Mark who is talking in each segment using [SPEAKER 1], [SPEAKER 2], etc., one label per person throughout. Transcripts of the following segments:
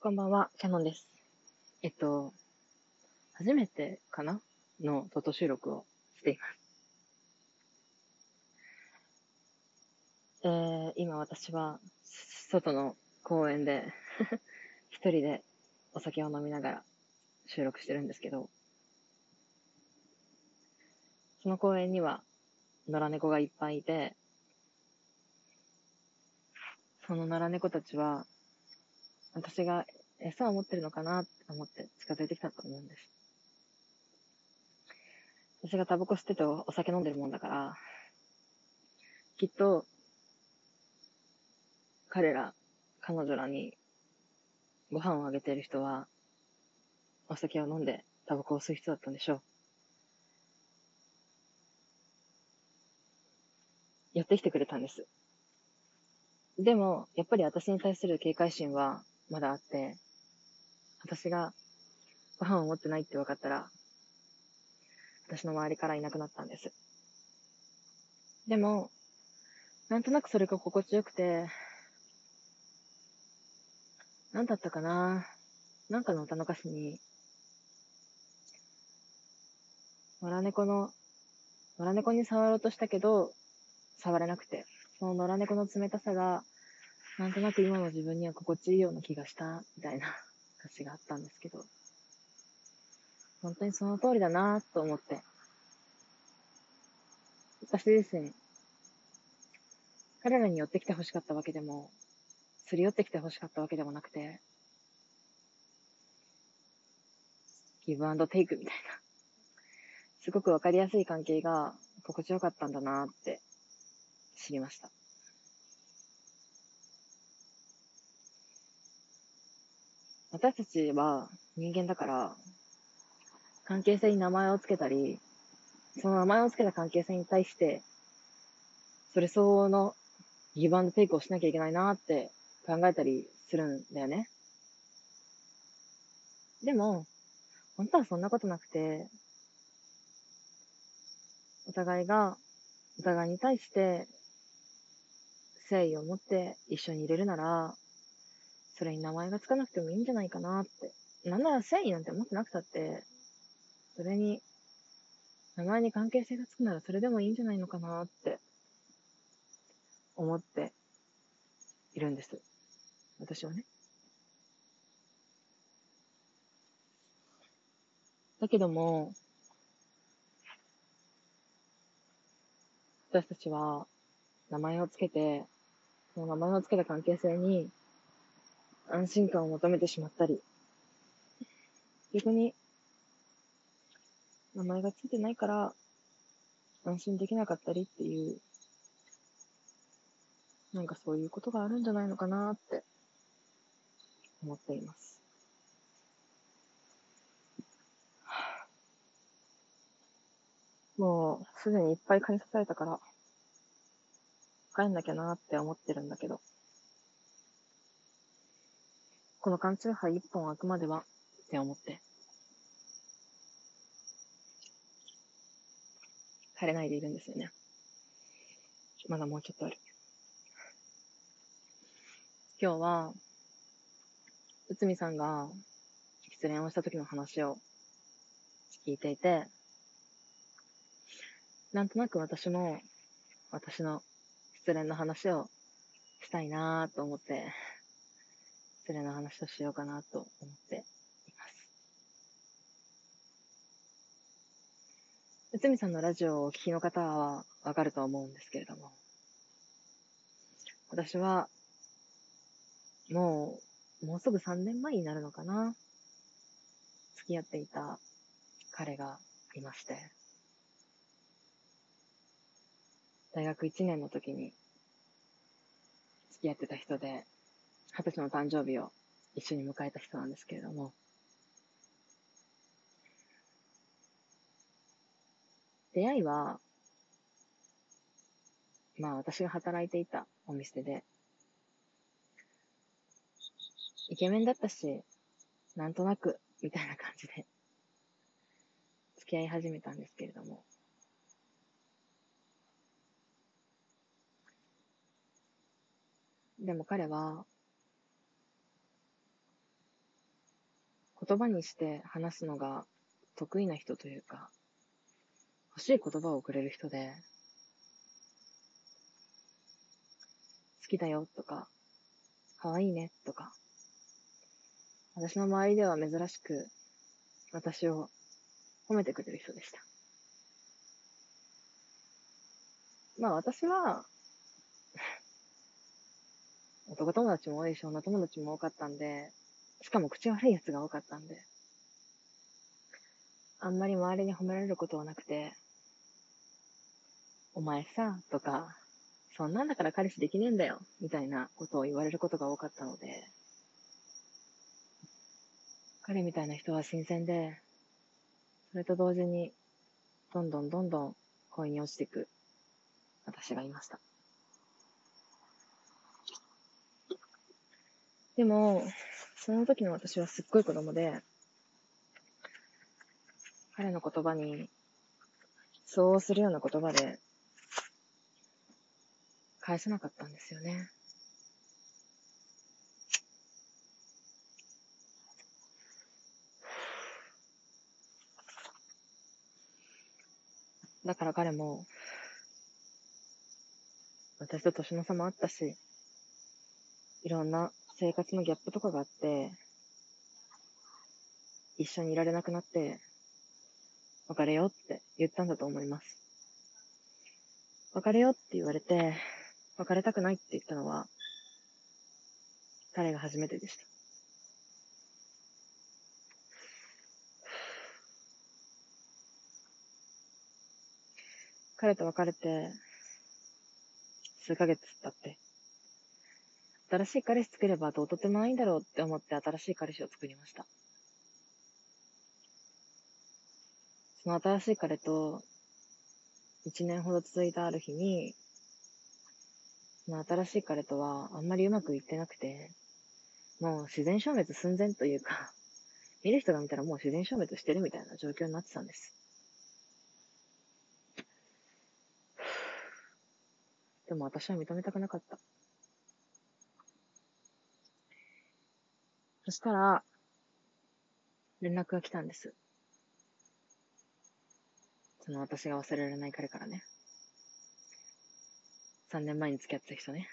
[SPEAKER 1] こんばんは、キャノンです。えっと、初めてかな？の外収録をしています。えー、今私は、外の公園で 一人でお酒を飲みながら収録してるんですけど、その公園には野良猫がいっぱいいて、その野良猫たちは、私が餌を持ってるのかなって思って近づいてきたと思うんです。私がタバコ吸っててお酒飲んでるもんだから、きっと、彼ら、彼女らにご飯をあげている人は、お酒を飲んでタバコを吸う人だったんでしょう。やってきてくれたんです。でも、やっぱり私に対する警戒心はまだあって、私がご飯を持ってないって分かったら、私の周りからいなくなったんです。でも、なんとなくそれが心地よくて、なんだったかななんかの歌の歌詞に、野良猫の、野良猫に触ろうとしたけど、触れなくて、その野良猫の冷たさが、なんとなく今の自分には心地いいような気がした、みたいな 歌詞があったんですけど、本当にその通りだなと思って、私自身、彼らに寄ってきて欲しかったわけでも、すり寄ってきて欲しかったわけでもなくて、ギブアンドテイクみたいな、すごくわかりやすい関係が心地よかったんだなって知りました。私たちは人間だから、関係性に名前を付けたり、その名前を付けた関係性に対して、それ相応のギブアンドテイクをしなきゃいけないなって考えたりするんだよね。でも、本当はそんなことなくて、お互いが、お互いに対して誠意を持って一緒にいれるなら、それに名前がつかなくてもいいんじゃないかなって。なんなら誠意なんて持ってなくたって、それに、名前に関係性がつくならそれでもいいんじゃないのかなって思っているんです。私はね。だけども、私たちは名前をつけてその名前を付けた関係性に安心感を求めてしまったり、逆に、名前が付いてないから安心できなかったりっていう、なんかそういうことがあるんじゃないのかなって思っています。もう、すでにいっぱい蚊に刺されたから、帰んなきゃなって思ってるんだけど。この缶チューハイ一本開くまではって思って。帰れないでいるんですよね。まだもうちょっとある。今日は、内海さんが失恋をした時の話を聞いていて、なんとなく私も私の失恋の話をしたいなぁと思って、失恋の話をしようかなと思っています。内海さんのラジオをお聞きの方はわかると思うんですけれども、私は、もう、もうすぐ3年前になるのかな。付き合っていた彼がいまして、大学1年の時に付き合ってた人で、二十歳の誕生日を一緒に迎えた人なんですけれども、出会いは、まあ私が働いていたお店で、イケメンだったし、なんとなく、みたいな感じで、付き合い始めたんですけれども、でも彼は、言葉にして話すのが得意な人というか、欲しい言葉をくれる人で、好きだよとか、可愛いねとか、私の周りでは珍しく私を褒めてくれる人でした。まあ私は、男友達も多いし、女友達も多かったんで、しかも口悪い奴が多かったんで、あんまり周りに褒められることはなくて、お前さ、とか、そんなんだから彼氏できねえんだよ、みたいなことを言われることが多かったので、彼みたいな人は新鮮で、それと同時に、どんどんどんどん恋に落ちていく私がいました。でも、その時の私はすっごい子供で、彼の言葉に、そうするような言葉で、返せなかったんですよね。だから彼も、私と年の差もあったし、いろんな生活のギャップとかがあって、一緒にいられなくなって、別れようって言ったんだと思います。別れようって言われて、別れたくないって言ったのは、彼が初めてでした。彼と別れて、数ヶ月経って、新しい彼氏作ればどうとてもないんだろうって思って新しい彼氏を作りました。その新しい彼と、一年ほど続いたある日に、その新しい彼とはあんまりうまくいってなくて、もう自然消滅寸前というか、見る人が見たらもう自然消滅してるみたいな状況になってたんです。でも私は認めたくなかった。そしたら、連絡が来たんです。その私が忘れられない彼からね。3年前に付き合ってた人ね。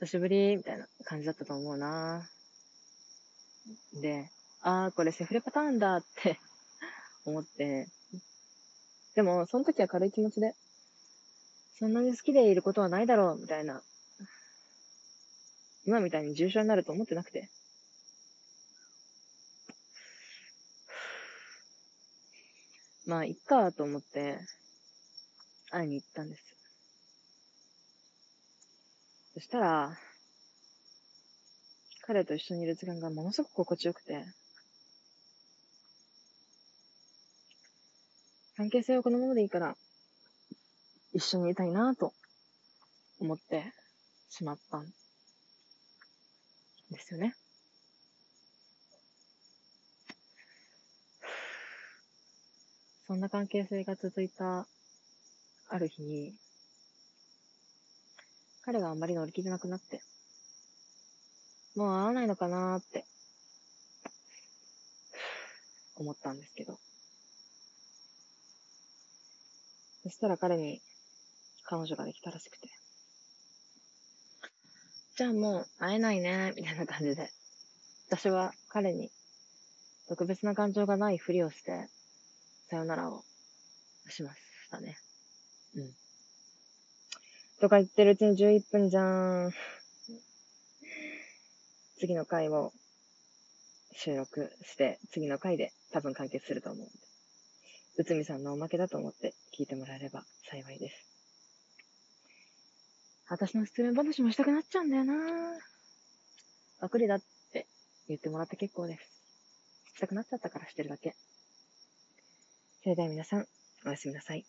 [SPEAKER 1] 久しぶりみたいな感じだったと思うなで、あー、これセフレパターンだって 思って、でも、その時は軽い気持ちで、そんなに好きでいることはないだろう、みたいな今みたいに重症になると思ってなくて。まあ、いっかと思って、会いに行ったんです。そしたら、彼と一緒にいる時間がものすごく心地よくて、関係性はこのままでいいから、一緒にいたいなと思ってしまったんですですよね。そんな関係性が続いたある日に、彼があんまり乗り切れなくなって、もう会わないのかなーって、思ったんですけど。そしたら彼に彼女ができたらしくて。じゃあもう会えないね、みたいな感じで。私は彼に特別な感情がないふりをして、さよならをしましたね。うん。とか言ってるうちに11分じゃーん。次の回を収録して、次の回で多分完結すると思うんで。うつみさんのおまけだと思って聞いてもらえれば幸いです。私の失恋話もしたくなっちゃうんだよなわくりだって言ってもらって結構です。したくなっちゃったからしてるだけ。それでは皆さん、おやすみなさい。